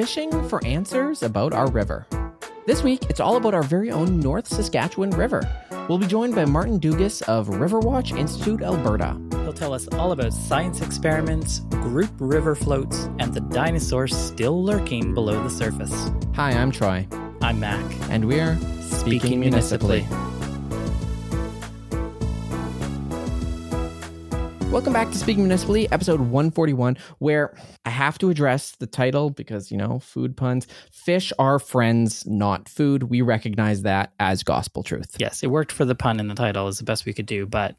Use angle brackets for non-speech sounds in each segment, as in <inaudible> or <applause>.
fishing for answers about our river. This week, it's all about our very own North Saskatchewan River. We'll be joined by Martin Dugas of Riverwatch Institute Alberta. He'll tell us all about science experiments, group river floats, and the dinosaurs still lurking below the surface. Hi, I'm Troy. I'm Mac. And we're Speaking, Speaking municipally. municipally. Welcome back to Speaking Municipally, episode 141, where have to address the title because, you know, food puns. Fish are friends, not food. We recognize that as gospel truth. Yes, it worked for the pun in the title, is the best we could do, but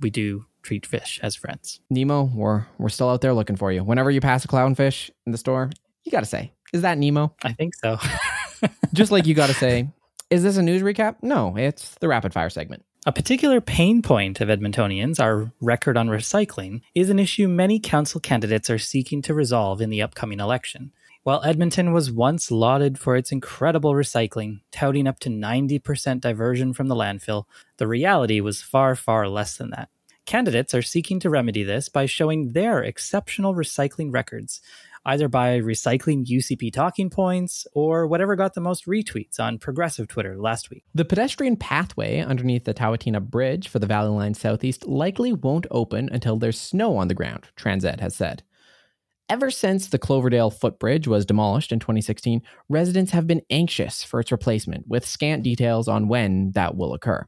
we do treat fish as friends. Nemo, we're, we're still out there looking for you. Whenever you pass a clownfish in the store, you got to say, is that Nemo? I think so. <laughs> Just like you got to say, is this a news recap? No, it's the rapid fire segment. A particular pain point of Edmontonians, our record on recycling, is an issue many council candidates are seeking to resolve in the upcoming election. While Edmonton was once lauded for its incredible recycling, touting up to 90% diversion from the landfill, the reality was far, far less than that. Candidates are seeking to remedy this by showing their exceptional recycling records, either by recycling UCP talking points or whatever got the most retweets on progressive Twitter last week. The pedestrian pathway underneath the Tawatina Bridge for the Valley Line Southeast likely won't open until there's snow on the ground, Transed has said. Ever since the Cloverdale footbridge was demolished in 2016, residents have been anxious for its replacement, with scant details on when that will occur.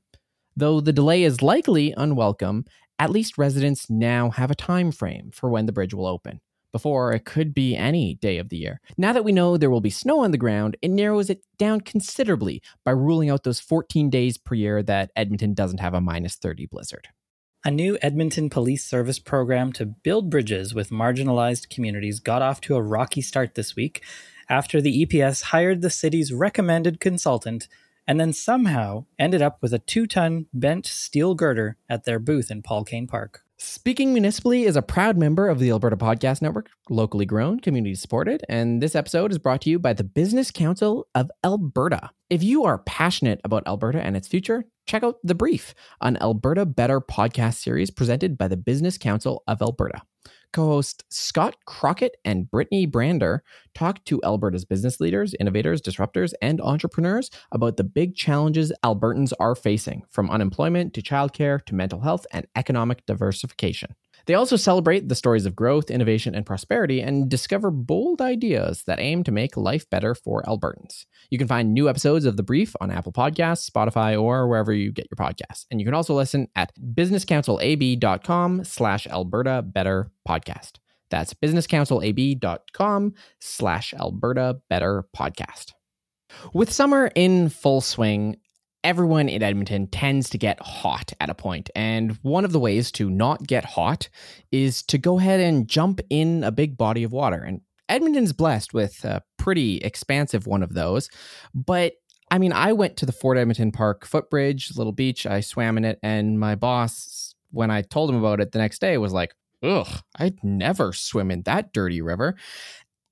Though the delay is likely unwelcome, at least residents now have a time frame for when the bridge will open before it could be any day of the year. Now that we know there will be snow on the ground, it narrows it down considerably by ruling out those 14 days per year that Edmonton doesn't have a minus 30 blizzard. A new Edmonton Police Service program to build bridges with marginalized communities got off to a rocky start this week after the EPS hired the city's recommended consultant and then somehow ended up with a two ton bent steel girder at their booth in Paul Kane Park. Speaking Municipally is a proud member of the Alberta Podcast Network, locally grown, community supported, and this episode is brought to you by the Business Council of Alberta. If you are passionate about Alberta and its future, check out The Brief, an Alberta Better podcast series presented by the Business Council of Alberta co host Scott Crockatt and Brittany Brander talk to Alberta's business leaders, innovators, disruptors, and entrepreneurs about the big challenges Albertans are facing, from unemployment to childcare to mental health and economic diversification. They also celebrate the stories of growth, innovation, and prosperity and discover bold ideas that aim to make life better for Albertans. You can find new episodes of The Brief on Apple Podcasts, Spotify, or wherever you get your podcasts. And you can also listen at businesscouncilab.com slash Alberta Better Podcast. That's businesscouncilab.com slash Alberta Better Podcast. With summer in full swing, everyone in Edmonton tends to get hot at a point, and one of the ways to not get hot is to go ahead and jump in a big body of water. And Edmonton's blessed with a pretty expansive one of those, but I mean, I went to the Fort Edmonton Park footbridge, little beach. I swam in it, and my boss, when I told him about it the next day, was like, "Ugh, I'd never swim in that dirty river."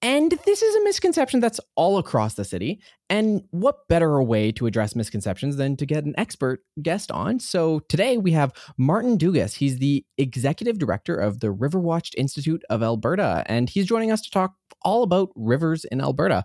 And this is a misconception that's all across the city. And what better way to address misconceptions than to get an expert guest on? So today we have Martin Dugas. He's the executive director of the Riverwatch Institute of Alberta, and he's joining us to talk all about rivers in Alberta.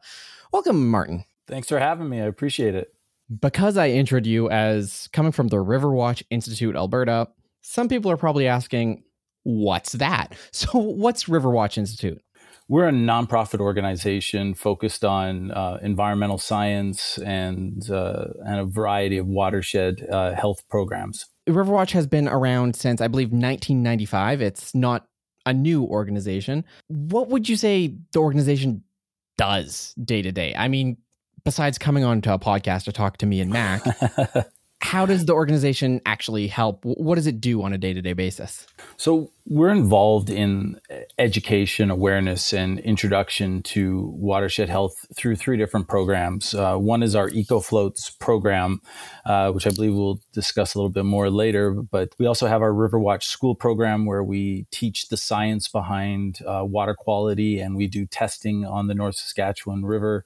Welcome, Martin. Thanks for having me. I appreciate it. Because I introduced you as coming from the Riverwatch Institute Alberta, some people are probably asking, what's that? <laughs> So, what's Riverwatch Institute? We're a nonprofit organization focused on uh, environmental science and uh, and a variety of watershed uh, health programs. Riverwatch has been around since I believe 1995. It's not a new organization. What would you say the organization does day to day? I mean, besides coming on to a podcast to talk to me and Mac, <laughs> how does the organization actually help? What does it do on a day to day basis? So, we're involved in education, awareness, and introduction to watershed health through three different programs. Uh, one is our EcoFloats program, uh, which I believe we'll discuss a little bit more later. But we also have our Riverwatch School program, where we teach the science behind uh, water quality and we do testing on the North Saskatchewan River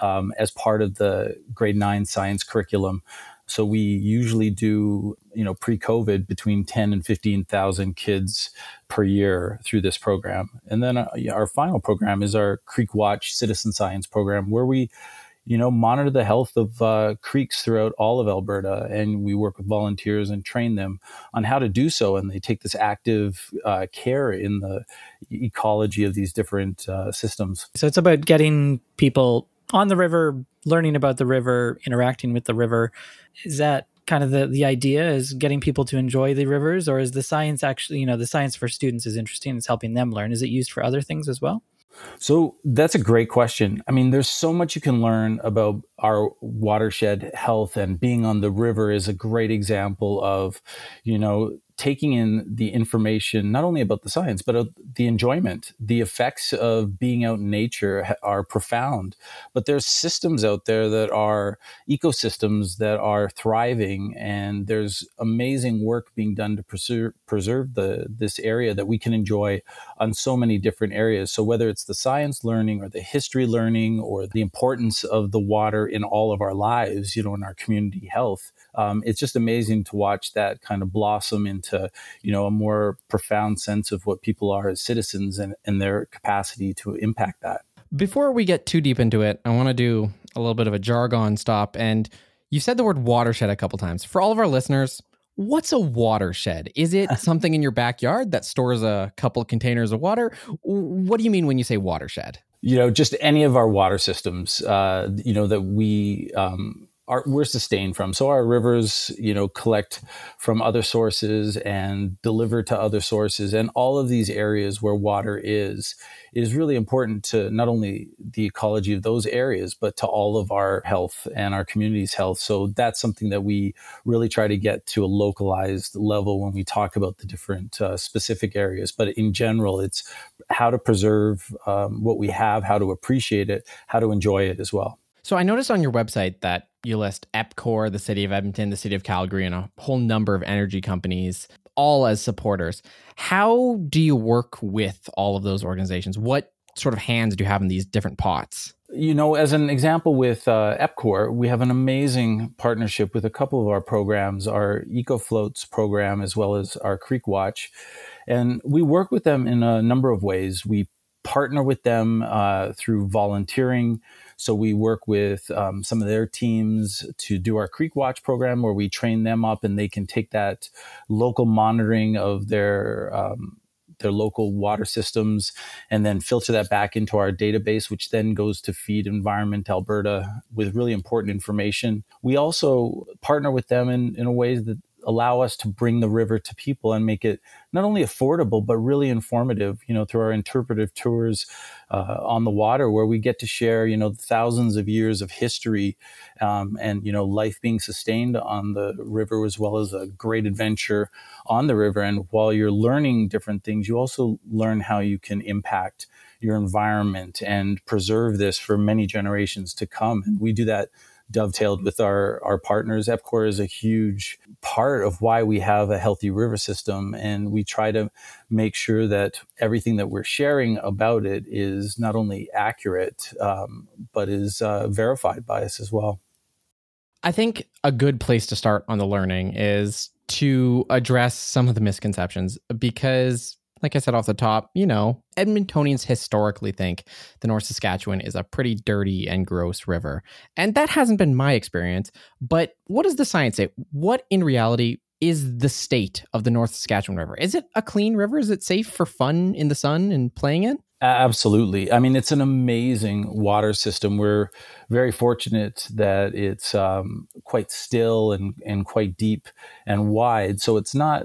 um, as part of the grade nine science curriculum. So we usually do, you know, pre-COVID between 10 and 15,000 kids per year through this program. And then uh, our final program is our Creek Watch Citizen Science program, where we you know, monitor the health of uh, creeks throughout all of Alberta. And we work with volunteers and train them on how to do so. And they take this active uh, care in the ecology of these different uh, systems. So it's about getting people on the river, learning about the river, interacting with the river. Is that kind of the, the idea is getting people to enjoy the rivers or is the science actually, you know, the science for students is interesting. It's helping them learn. Is it used for other things as well? So that's a great question. I mean, there's so much you can learn about our watershed health, and being on the river is a great example of, you know, taking in the information not only about the science but the enjoyment. The effects of being out in nature are profound. But there's systems out there that are ecosystems that are thriving and there's amazing work being done to preserve preserve the this area that we can enjoy on so many different areas. So whether it's the science learning or the history learning or the importance of the water in all of our lives you know in our community health um, it's just amazing to watch that kind of blossom into you know a more profound sense of what people are as citizens and, and their capacity to impact that. Before we get too deep into it, I want to do a little bit of a jargon stop. And you said the word watershed a couple times. For all of our listeners, what's a watershed? Is it <laughs> something in your backyard that stores a couple containers of water? What do you mean when you say watershed? You know, just any of our water systems, uh, you know, that we um, are we're sustained from. So our rivers, you know, collect from other sources and deliver to other sources, and all of these areas where water is is really important to not only the ecology of those areas, but to all of our health and our community's health. So that's something that we really try to get to a localized level when we talk about the different uh, specific areas. But in general, it's how to preserve um, what we have, how to appreciate it, how to enjoy it as well. So I noticed on your website that you list EPCOR, the city of Edmonton, the city of Calgary, and a whole number of energy companies, all as supporters. How do you work with all of those organizations? What sort of hands do you have in these different pots? You know, as an example with uh, EPCOR, we have an amazing partnership with a couple of our programs, our EcoFloats program, as well as our Creek Watch. And we work with them in a number of ways. We partner with them uh, through volunteering. So we work with um, some of their teams to do our Creek Watch program, where we train them up, and they can take that local monitoring of their um, their local water systems and then filter that back into our database, which then goes to feed Environment Alberta with really important information. We also partner with them in, in a way that allow us to bring the river to people and make it not only affordable but really informative you know through our interpretive tours uh, on the water where we get to share you know thousands of years of history um, and you know life being sustained on the river as well as a great adventure on the river. And while you're learning different things you also learn how you can impact your environment and preserve this for many generations to come. And we do that dovetailed with our, our partners. EPCOR is a huge part of why we have a healthy river system. And we try to make sure that everything that we're sharing about it is not only accurate, um, but is uh, verified by us as well. I think a good place to start on the learning is to address some of the misconceptions because like I said off the top, you know, Edmontonians historically think the North Saskatchewan is a pretty dirty and gross river. And that hasn't been my experience. But what does the science say? What in reality is the state of the North Saskatchewan River? Is it a clean river? Is it safe for fun in the sun and playing in? Absolutely. I mean, it's an amazing water system. We're very fortunate that it's um, quite still and, and quite deep and wide. So it's not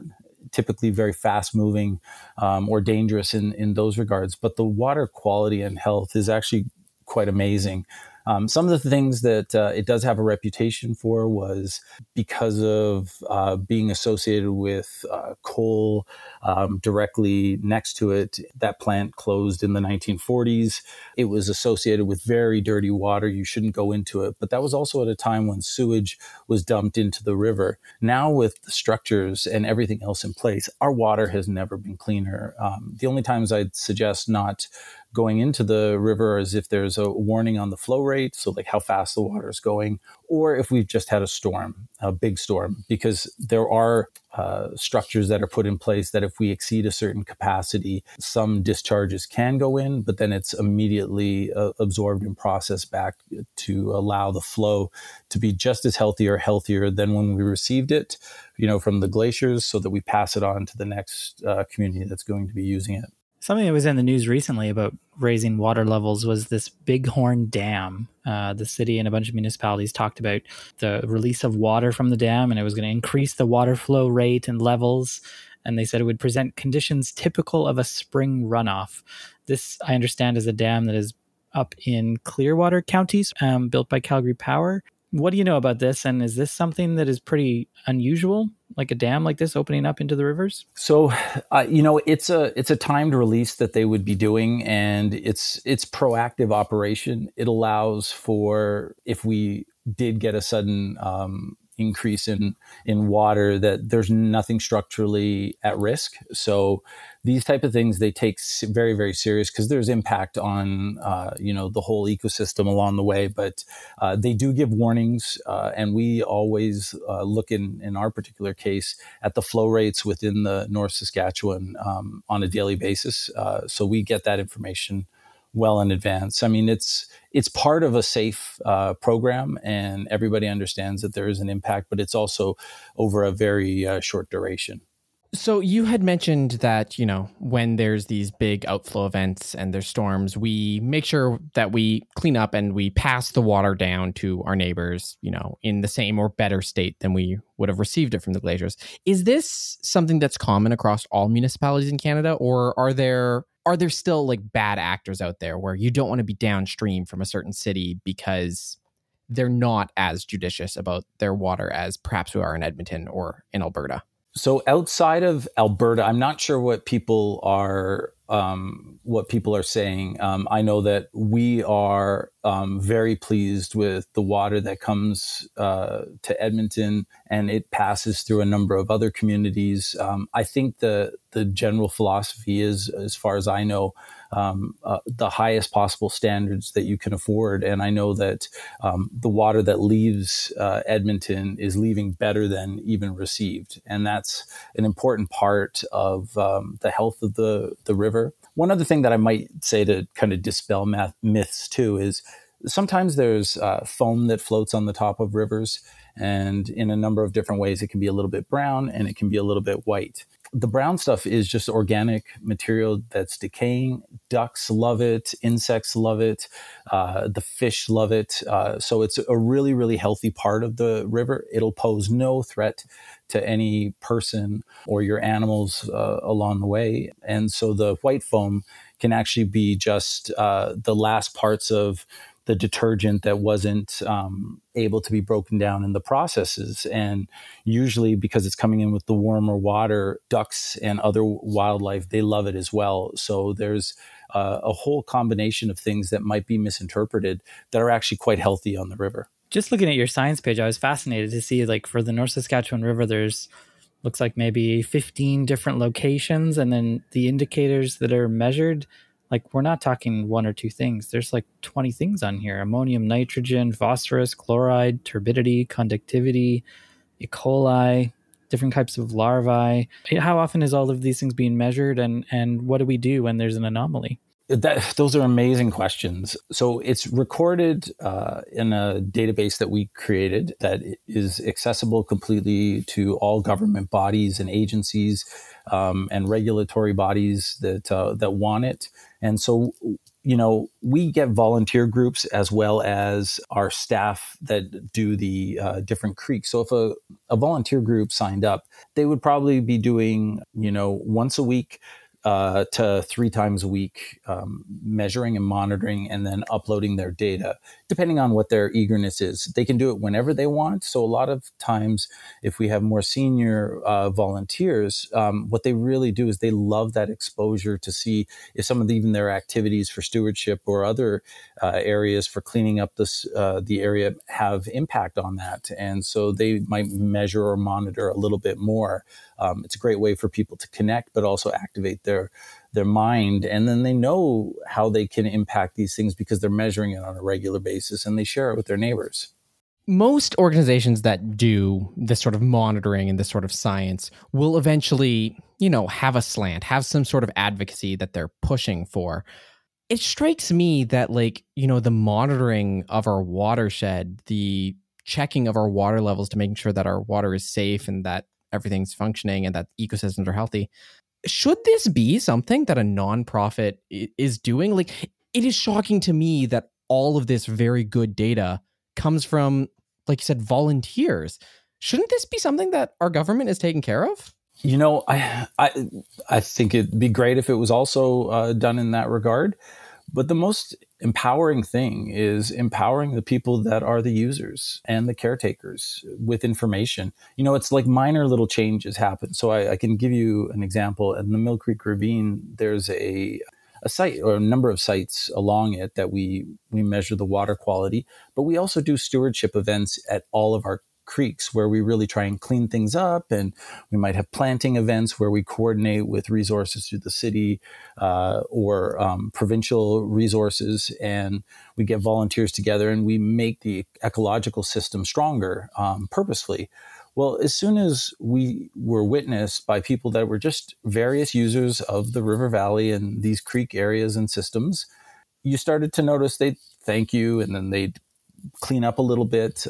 typically very fast moving um, or dangerous in, in those regards. But the water quality and health is actually quite amazing. Um, some of the things that uh, it does have a reputation for was because of uh, being associated with uh, coal um, directly next to it. That plant closed in the 1940s. It was associated with very dirty water. You shouldn't go into it. But that was also at a time when sewage was dumped into the river. Now, with the structures and everything else in place, our water has never been cleaner. Um, the only times I'd suggest not going into the river is if there's a warning on the flow rate, so like how fast the water is going, or if we've just had a storm, a big storm, because there are uh, structures that are put in place that if we exceed a certain capacity, some discharges can go in, but then it's immediately uh, absorbed and processed back to allow the flow to be just as healthy or healthier than when we received it, you know, from the glaciers, so that we pass it on to the next uh, community that's going to be using it. Something that was in the news recently about raising water levels was this Bighorn Dam. Uh, the city and a bunch of municipalities talked about the release of water from the dam, and it was going to increase the water flow rate and levels. And they said it would present conditions typical of a spring runoff. This, I understand, is a dam that is up in Clearwater counties, um, built by Calgary Power. What do you know about this? And is this something that is pretty unusual, like a dam like this opening up into the rivers? So, uh, you know, it's a it's a timed release that they would be doing, and it's it's proactive operation. It allows for if we did get a sudden um, increase in in water that there's nothing structurally at risk. So these type of things they take very very serious because there's impact on uh, you know the whole ecosystem along the way. But uh, they do give warnings uh, and we always uh, look in in our particular case at the flow rates within the north saskatchewan um, on a daily basis. Uh, so we get that information well in advance. I mean, it's it's part of a safe uh, program, and everybody understands that there is an impact, but it's also over a very uh, short duration. So you had mentioned that you know when there's these big outflow events and there's storms, we make sure that we clean up and we pass the water down to our neighbors, you know, in the same or better state than we would have received it from the glaciers. Is this something that's common across all municipalities in Canada, or are there are there still like bad actors out there where you don't want to be downstream from a certain city because they're not as judicious about their water as perhaps we are in Edmonton or in Alberta? So outside of Alberta, I'm not sure what people are um, what people are saying. Um, I know that we are um, very pleased with the water that comes uh, to Edmonton, and it passes through a number of other communities. Um, I think the the general philosophy is, as far as I know, um, uh, the highest possible standards that you can afford. And I know that um, the water that leaves uh, Edmonton is leaving better than even received, and that's an important part of um, the health of the the river. One other thing that I might say to kind of dispel math, myths too is sometimes there's uh, foam that floats on the top of rivers. And in a number of different ways, it can be a little bit brown and it can be a little bit white the brown stuff is just organic material that's decaying. Ducks love it, insects love it, uh, the fish love it. Uh, so it's a really, really healthy part of the river. It'll pose no threat to any person or your animals uh, along the way. And so the white foam can actually be just uh, the last parts of the detergent that wasn't um, able to be broken down in the processes. And usually, because it's coming in with the warmer water, ducks and other wildlife they love it as well. So there's uh, a whole combination of things that might be misinterpreted that are actually quite healthy on the river. Just looking at your science page, I was fascinated to see like for the North Saskatchewan River, there's looks like maybe 15 different locations and then the indicators that are measured like we're not talking one or two things. There's like 20 things on here. Ammonium nitrogen phosphorus chloride turbidity conductivity e. coli different types of larvae. How often is all of these things being measured and and what do we do when there's an anomaly that, those are amazing questions. So it's recorded uh, in a database that we created that is accessible completely to all government bodies and agencies um, and regulatory bodies that uh, that want it. And so, you know, we get volunteer groups as well as our staff that do the uh, different creeks. So if a, a volunteer group signed up, they would probably be doing, you know, once a week uh, to three times a week, um, measuring and monitoring and then uploading their data, depending on what their eagerness is. They can do it whenever they want. So, a lot of times, if we have more senior uh, volunteers, um, what they really do is they love that exposure to see if some of the, even their activities for stewardship or other uh, areas for cleaning up this, uh, the area have impact on that. And so, they might measure or monitor a little bit more. Um, it's a great way for people to connect, but also activate their their mind and then they know how they can impact these things because they're measuring it on a regular basis and they share it with their neighbors most organizations that do this sort of monitoring and this sort of science will eventually, you know, have a slant, have some sort of advocacy that they're pushing for. It strikes me that, like, you know, the monitoring of our watershed, the checking of our water levels to making sure that our water is safe and that everything's functioning and that ecosystems are healthy. Should this be something that a nonprofit is doing? Like, it is shocking to me that all of this very good data comes from like you said, volunteers. Shouldn't this be something that our government is taking care of? You know, I I I think it'd be great if it was also uh, done in that regard. But the most empowering thing is empowering the people that are the users and the caretakers with information. You know, it's like minor little changes happen. So I, I can give you an example. In the Mill Creek Ravine, there's a a site or a number of sites along it that we we measure the water quality, but we also do stewardship events at all of our creeks where we really try and clean things up and we might have planting events where we coordinate with resources through the city uh, or um, provincial resources and we get volunteers together and we make the ecological system stronger um, purposefully well, as soon as we were witnessed by people that were just various users of the river valley and these creek areas and systems, you started to notice they'd thank you and then they'd clean up a little bit.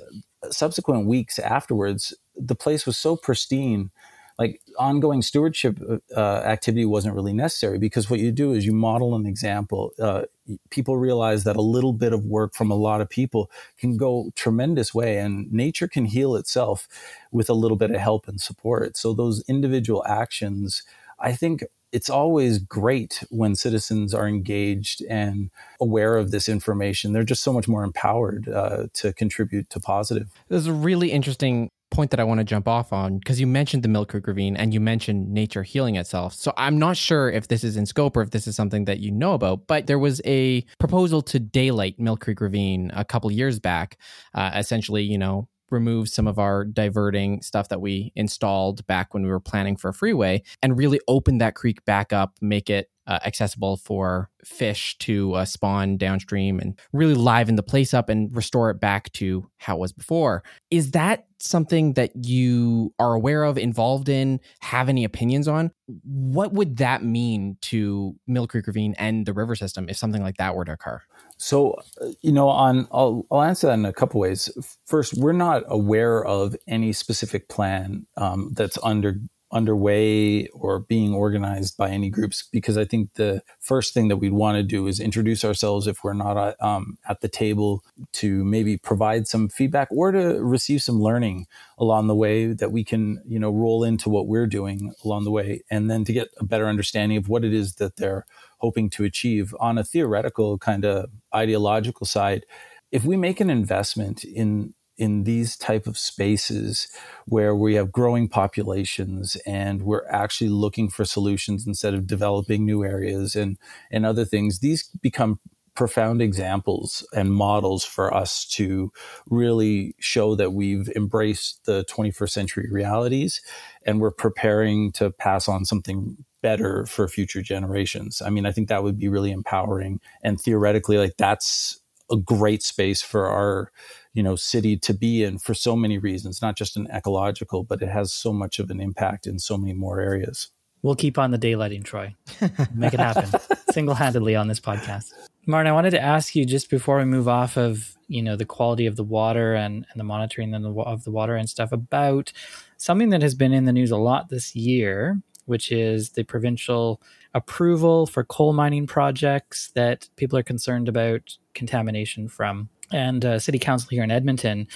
Subsequent weeks afterwards, the place was so pristine like ongoing stewardship uh, activity wasn't really necessary because what you do is you model an example. Uh, people realize that a little bit of work from a lot of people can go tremendous way, and nature can heal itself with a little bit of help and support. So those individual actions, I think. It's always great when citizens are engaged and aware of this information. They're just so much more empowered uh, to contribute to positive. There's a really interesting point that I want to jump off on because you mentioned the Mill Creek Ravine and you mentioned nature healing itself. So I'm not sure if this is in scope or if this is something that you know about, but there was a proposal to daylight Mill Creek Ravine a couple years back. Uh, essentially, you know, remove some of our diverting stuff that we installed back when we were planning for a freeway and really open that creek back up, make it uh, accessible for fish to uh, spawn downstream and really liven the place up and restore it back to how it was before. Is that something that you are aware of, involved in, have any opinions on? What would that mean to Mill Creek Ravine and the river system if something like that were to occur? So, uh, you know, on I'll, I'll answer that in a couple ways. First, we're not aware of any specific plan um, that's under underway or being organized by any groups because I think the first thing that we'd want to do is introduce ourselves if we're not um, at the table to maybe provide some feedback or to receive some learning along the way that we can you know roll into what we're doing along the way and then to get a better understanding of what it is that they're hoping to achieve on a theoretical kind of ideological side. If we make an investment in in these type of spaces where we have growing populations and we're actually looking for solutions instead of developing new areas and and other things these become profound examples and models for us to really show that we've embraced the 21st century realities and we're preparing to pass on something better for future generations. I mean, I think that would be really empowering and theoretically like that's a great space for our you know city to be in for so many reasons not just an ecological but it has so much of an impact in so many more areas. We'll keep on the daylighting troy. <laughs> Make it happen. Single-handedly on this podcast. Martin i wanted to ask you just before we move off of you know the quality of the water and, and the monitoring of the, of the water and stuff about something that has been in the news a lot this year which is the provincial approval for coal mining projects that people are concerned about contamination from and uh, city council here in Edmonton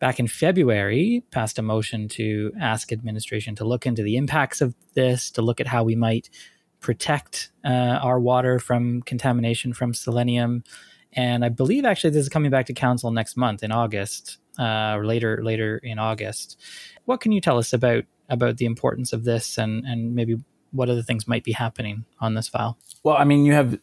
back in February passed a motion to ask administration to look into the impacts of this, to look at how we might protect uh, our water from contamination from selenium. And I believe actually this is coming back to council next month in August, uh, or later later in August. What can you tell us about about the importance of this and and maybe what other things might be happening on this file? Well, I mean, you have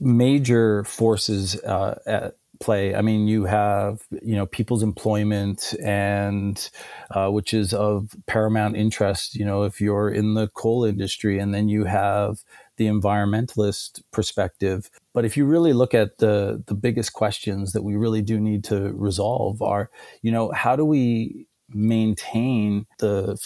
major forces uh, at play. I mean, you have you know people's employment, and uh, which is of paramount interest. You know, if you're in the coal industry, and then you have the environmentalist perspective. But if you really look at the the biggest questions that we really do need to resolve are, you know, how do we maintain the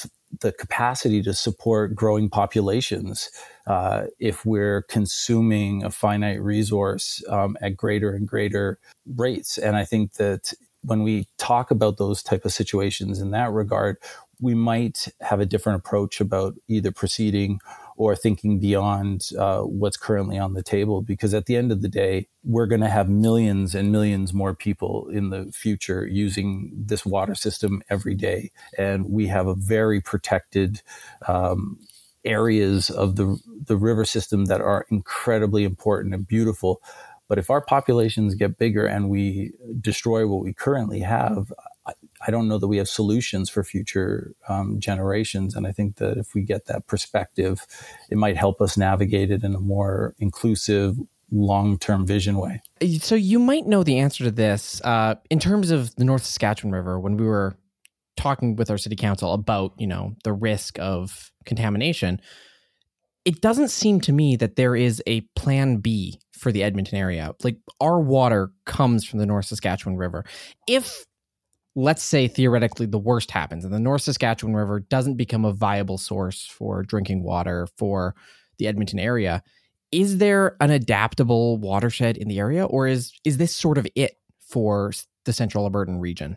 the capacity to support growing populations uh, if we're consuming a finite resource um, at greater and greater rates. And I think that when we talk about those type of situations in that regard, we might have a different approach about either proceeding or thinking beyond uh, what's currently on the table. Because at the end of the day, we're going to have millions and millions more people in the future using this water system every day. And we have a very protected um, areas of the, the river system that are incredibly important and beautiful. But if our populations get bigger and we destroy what we currently have, I don't know that we have solutions for future um, generations. And I think that if we get that perspective, it might help us navigate it in a more inclusive, long term vision way. So you might know the answer to this. Uh, in terms of the North Saskatchewan River, when we were talking with our city council about, you know, the risk of contamination, it doesn't seem to me that there is a plan B for the Edmonton area. Like our water comes from the North Saskatchewan River. If let's say theoretically the worst happens and the North Saskatchewan River doesn't become a viable source for drinking water for the Edmonton area, is there an adaptable watershed in the area or is is this sort of it for the central Albertan region?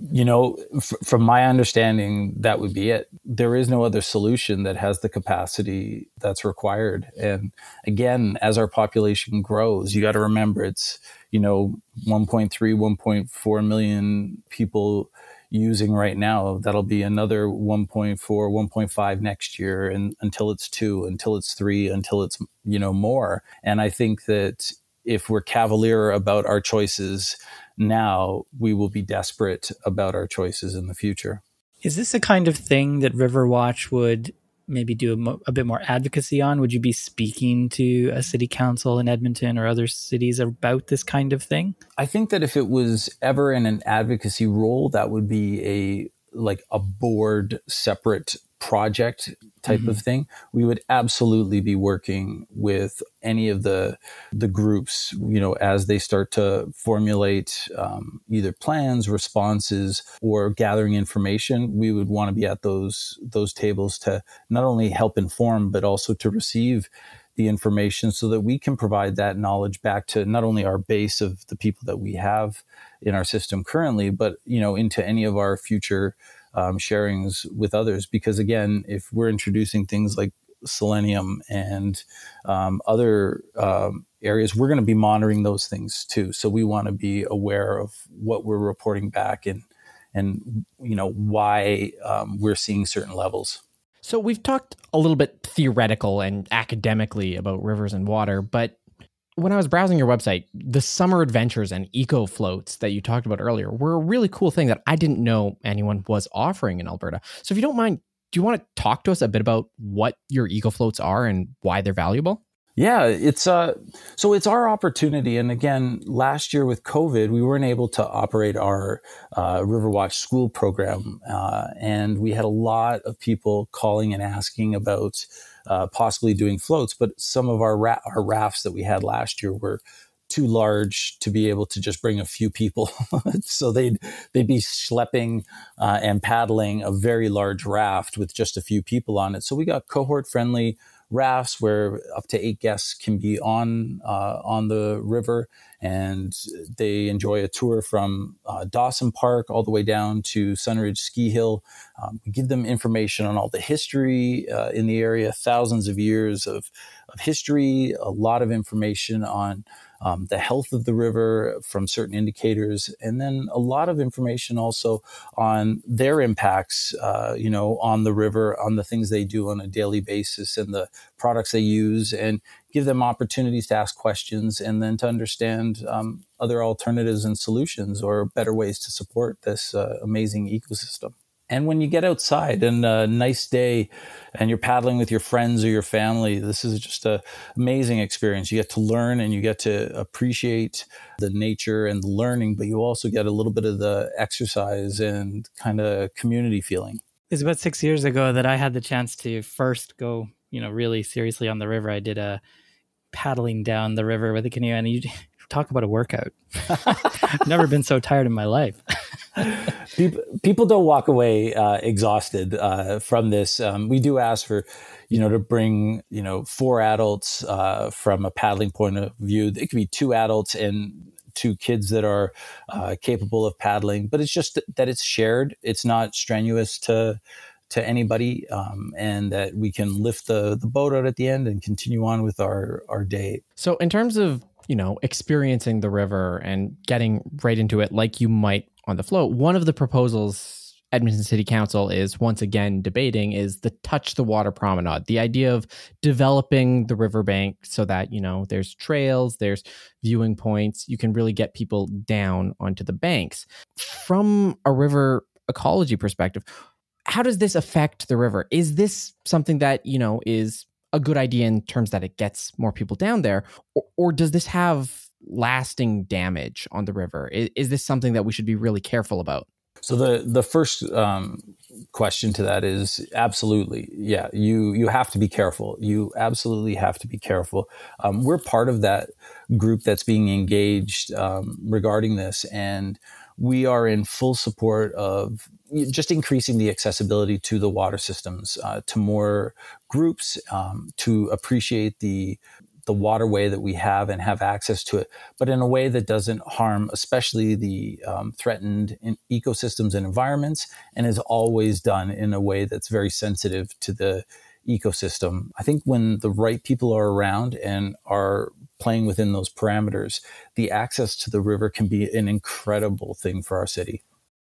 You know, f- from my understanding, that would be it. There is no other solution that has the capacity that's required. And again, as our population grows, you got to remember it's you know 1.3 1.4 million people using right now that'll be another 1.4 1.5 next year and until it's 2 until it's 3 until it's you know more and i think that if we're cavalier about our choices now we will be desperate about our choices in the future is this the kind of thing that riverwatch would maybe do a, mo- a, bit more advocacy on? Would you be speaking to a city council in Edmonton or other cities about this kind of thing? I think that if it was ever in an advocacy role, that would be a like a board separate project type mm-hmm. of thing, we would absolutely be working with any of the the groups, you know, as they start to formulate um, either plans, responses, or gathering information. We would want to be at those those tables to not only help inform, but also to receive the information so that we can provide that knowledge back to not only our base of the people that we have in our system currently, but you know, into any of our future um, sharings with others. Because again, if we're introducing things like selenium and um, other um, areas, we're going to be monitoring those things too. So we want to be aware of what we're reporting back and and you know why um, we're seeing certain levels. So we've talked a little bit theoretical and academically about rivers and water, but when I was browsing your website, the summer adventures and eco floats that you talked about earlier were a really cool thing that I didn't know anyone was offering in Alberta. So if you don't mind, do you want to talk to us a bit about what your eco floats are and why they're valuable? Yeah, it's uh so it's our opportunity. And again, last year with COVID, we weren't able to operate our uh, Riverwatch school program, uh, and we had a lot of people calling and asking about uh, possibly doing floats. But some of our ra- our rafts that we had last year were too large to be able to just bring a few people. <laughs> so they'd they'd be schlepping uh, and paddling a very large raft with just a few people on it. So we got cohort friendly rafts where up to eight guests can be on uh, on the river, and they enjoy a tour from uh, Dawson Park all the way down to Sunridge Ski Hill. Um, we give them information on all the history uh, in the area, thousands of years of, of history, a lot of information on um, the health of the river from certain indicators, and then a lot of information also on their impacts, uh, you know, on the river, on the things they do on a daily basis, and the products they use, and give them opportunities to ask questions, and then to understand um, other alternatives and solutions or better ways to support this uh, amazing ecosystem. And when you get outside and a nice day and you're paddling with your friends or your family, this is just an amazing experience. You get to learn and you get to appreciate the nature and the learning, but you also get a little bit of the exercise and kind of community feeling. It's about six years ago that I had the chance to first go you know, really seriously on the river. I did a paddling down the river with a canoe, and you <laughs> talk about a workout. I've <laughs> never been so tired in my life. <laughs> <laughs> people, people don't walk away uh, exhausted uh, from this. Um, we do ask for, you know, to bring, you know, four adults uh, from a paddling point of view. It could be two adults and two kids that are uh, capable of paddling, but it's just that it's shared. It's not strenuous to to anybody, um, and that we can lift the the boat out at the end and continue on with our our day. So, in terms of you know experiencing the river and getting right into it, like you might on the float, one of the proposals Edmonton City Council is once again debating is the touch the water promenade. The idea of developing the riverbank so that, you know, there's trails, there's viewing points, you can really get people down onto the banks. From a river ecology perspective, how does this affect the river? Is this something that, you know, is a good idea in terms that it gets more people down there or, or does this have lasting damage on the river? Is, is this something that we should be really careful about? So the the first um, question to that is absolutely, yeah. You you have to be careful. You absolutely have to be careful. Um, we're part of that group that's being engaged um, regarding this, and we are in full support of just increasing the accessibility to the water systems uh, to more groups um, to appreciate the the waterway that we have and have access to it, but in a way that doesn't harm, especially the um, threatened ecosystems and environments, and is always done in a way that's very sensitive to the ecosystem. I think when the right people are around and are playing within those parameters, the access to the river can be an incredible thing for our city.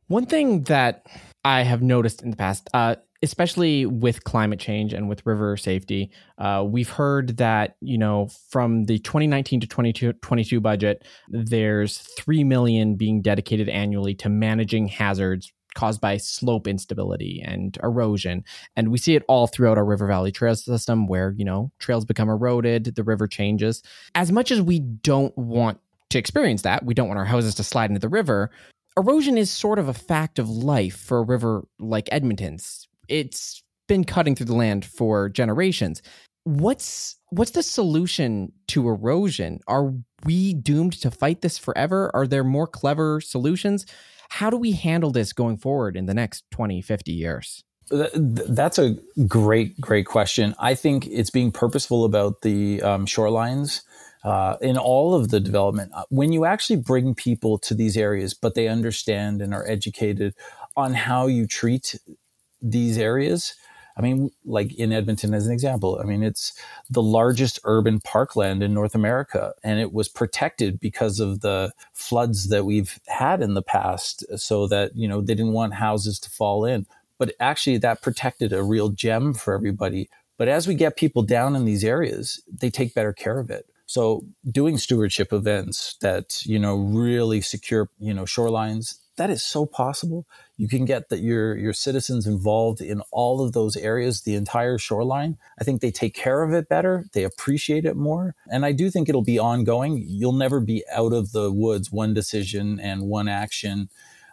One thing that I have noticed in the past, uh, especially with climate change and with river safety, uh, we've heard that you know from the 2019 to 2022 budget, there's three million being dedicated annually to managing hazards caused by slope instability and erosion. And we see it all throughout our River Valley trail system where, you know, trails become eroded, the river changes. As much as we don't want to experience that, we don't want our houses to slide into the river. Erosion is sort of a fact of life for a river like Edmonton's it's been cutting through the land for generations. What's what's the solution to erosion? Are we doomed to fight this forever? Are there more clever solutions? How do we handle this going forward in the next 20, 50 years? That's a great, great question. I think it's being purposeful about the um, shorelines uh, in all of the development. Uh, when you actually bring people to these areas, but they understand and are educated on how you treat these areas. I mean, like in Edmonton, as an example, I mean, it's the largest urban parkland in North America, and it was protected because of the floods that we've had in the past, so that, you know, they didn't want houses to fall in. But actually, that protected a real gem for everybody. But as we get people down in these areas, they take better care of it. So doing stewardship events that, you know, really secure, you know, shorelines, that is so possible. You can get that your your citizens involved in all of those areas, the entire shoreline. I think they take care of it better, they appreciate it more, and I do think it'll be ongoing. You'll never be out of the woods. One decision and one action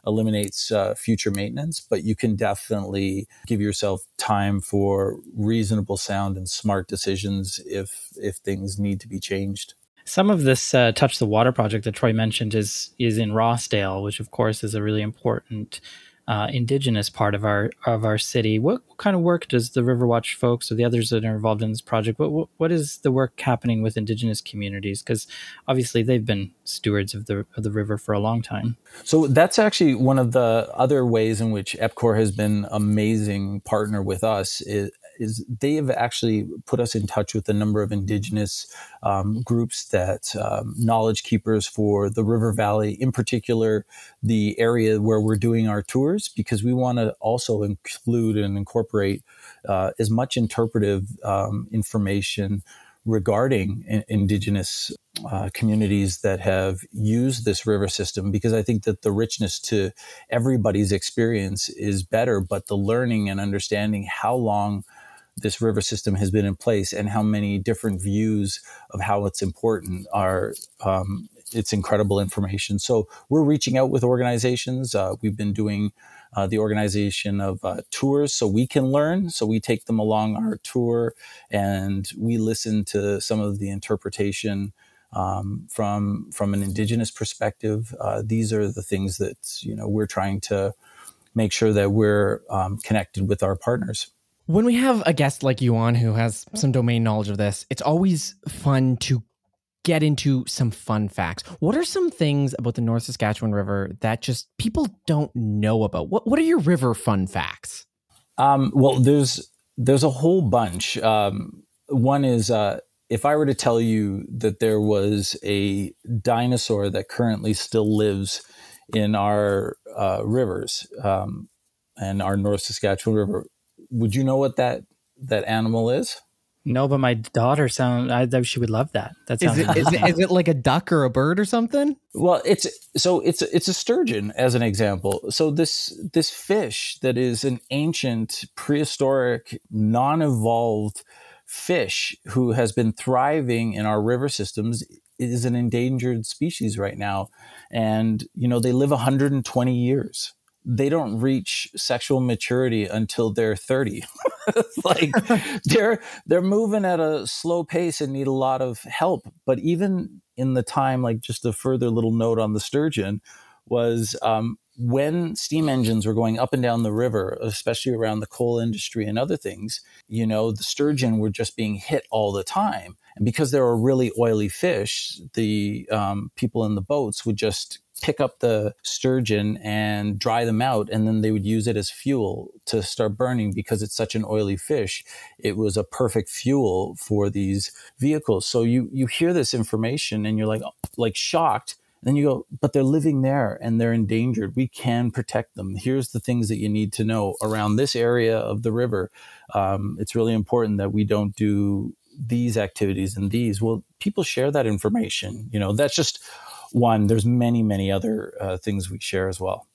eliminates uh, future maintenance, but you can definitely give yourself time for reasonable, sound, and smart decisions if if things need to be changed. Some of this uh, touch the water project that Troy mentioned is is in Rossdale, which of course is a really important uh, indigenous part of our of our city. What, what, kind of work does the Riverwatch folks or the others that are involved in this project? What what is the work happening with indigenous communities? Because obviously they've been stewards of the of the river for a long time. So that's actually one of the other ways in which EPCOR has been amazing partner with us. Is, is they have actually put us in touch with a number of indigenous um, groups that um, knowledge keepers for the river valley in particular the area where we're doing our tours because we want to also include and incorporate uh, as much interpretive um, information regarding in- indigenous uh, communities that have used this river system because I think that the richness to everybody's experience is better, but the learning and understanding how long this river system has been in place and how many different views of how it's important are um, it's incredible information so we're reaching out with organizations uh, we've been doing uh, the organization of uh, tours so we can learn. So we take them along our tour and we listen to some of the interpretation um, from from an indigenous perspective. Uh, these are the things that you know we're trying to make sure that we're um, connected with our partners. When we have a guest like you on who has some domain knowledge of this, it's always fun to get into some fun facts. What are some things about the North Saskatchewan River that just people don't know about? What What are your river fun facts? Um, well, there's there's a whole bunch. Um, one is uh, if I were to tell you that there was a dinosaur that currently still lives in our uh, rivers um, and our North Saskatchewan River, would you know what that that animal is? No, but my daughter sound. I she would love that. That sounds. Is it, is, it, is it like a duck or a bird or something? Well, it's so it's it's a sturgeon as an example. So this this fish that is an ancient, prehistoric, non-evolved fish who has been thriving in our river systems is an endangered species right now, and you know they live 120 years they don't reach sexual maturity until they're 30 <laughs> like they're they're moving at a slow pace and need a lot of help. But even in the time like just a further little note on the sturgeon was um, when steam engines were going up and down the river especially around the coal industry and other things you know the sturgeon were just being hit all the time and because they were really oily fish the um, people in the boats would just pick up the sturgeon and dry them out, and then they would use it as fuel to start burning because it's such an oily fish. It was a perfect fuel for these vehicles. So you you hear this information and you're like like shocked. And then you go, but they're living there and they're endangered. We can protect them. Here's the things that you need to know around this area of the river. Um, it's really important that we don't do these activities and these. Well, people share that information. You know, that's just one. There's many, many other uh, things we share as well.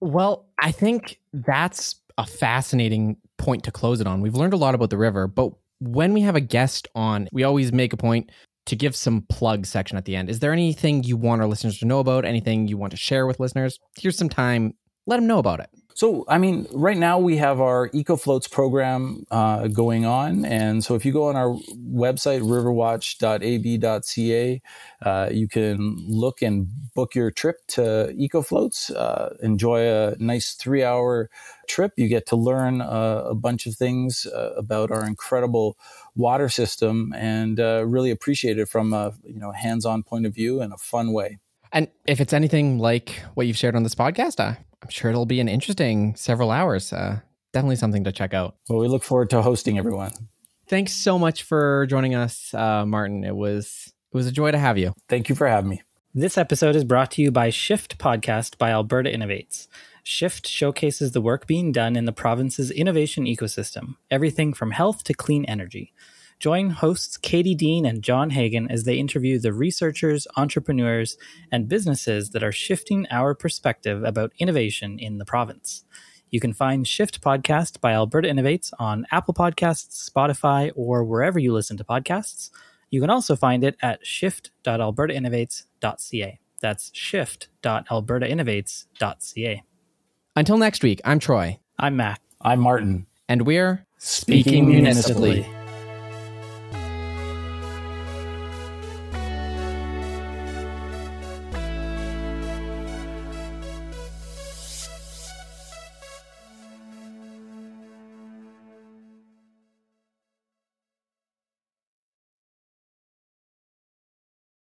Well, I think that's a fascinating point to close it on. We've learned a lot about the river, but when we have a guest on, we always make a point to give some plug section at the end. Is there anything you want our listeners to know about? Anything you want to share with listeners? Here's some time. Let them know about it. So, I mean, right now we have our EcoFloats program uh, going on. And so if you go on our website, riverwatch.ab.ca, uh, you can look and book your trip to EcoFloats. Uh, enjoy a nice three hour trip. You get to learn uh, a bunch of things uh, about our incredible water system and uh, really appreciate it from a you know hands on point of view in a fun way. And if it's anything like what you've shared on this podcast, I I'm sure it'll be an interesting several hours. Uh, definitely something to check out. Well, we look forward to hosting everyone. Thanks so much for joining us, uh, Martin. It was it was a joy to have you. Thank you for having me. This episode is brought to you by Shift Podcast by Alberta Innovates. Shift showcases the work being done in the province's innovation ecosystem, everything from health to clean energy. Join hosts Katie Dean and John Hagan as they interview the researchers, entrepreneurs, and businesses that are shifting our perspective about innovation in the province. You can find Shift Podcast by Alberta Innovates on Apple Podcasts, Spotify, or wherever you listen to podcasts. You can also find it at shift.albertainnovates.ca. That's shift.albertainnovates.ca. Until next week, I'm Troy. I'm Mac. I'm Martin. And we're speaking, speaking municipally. municipally.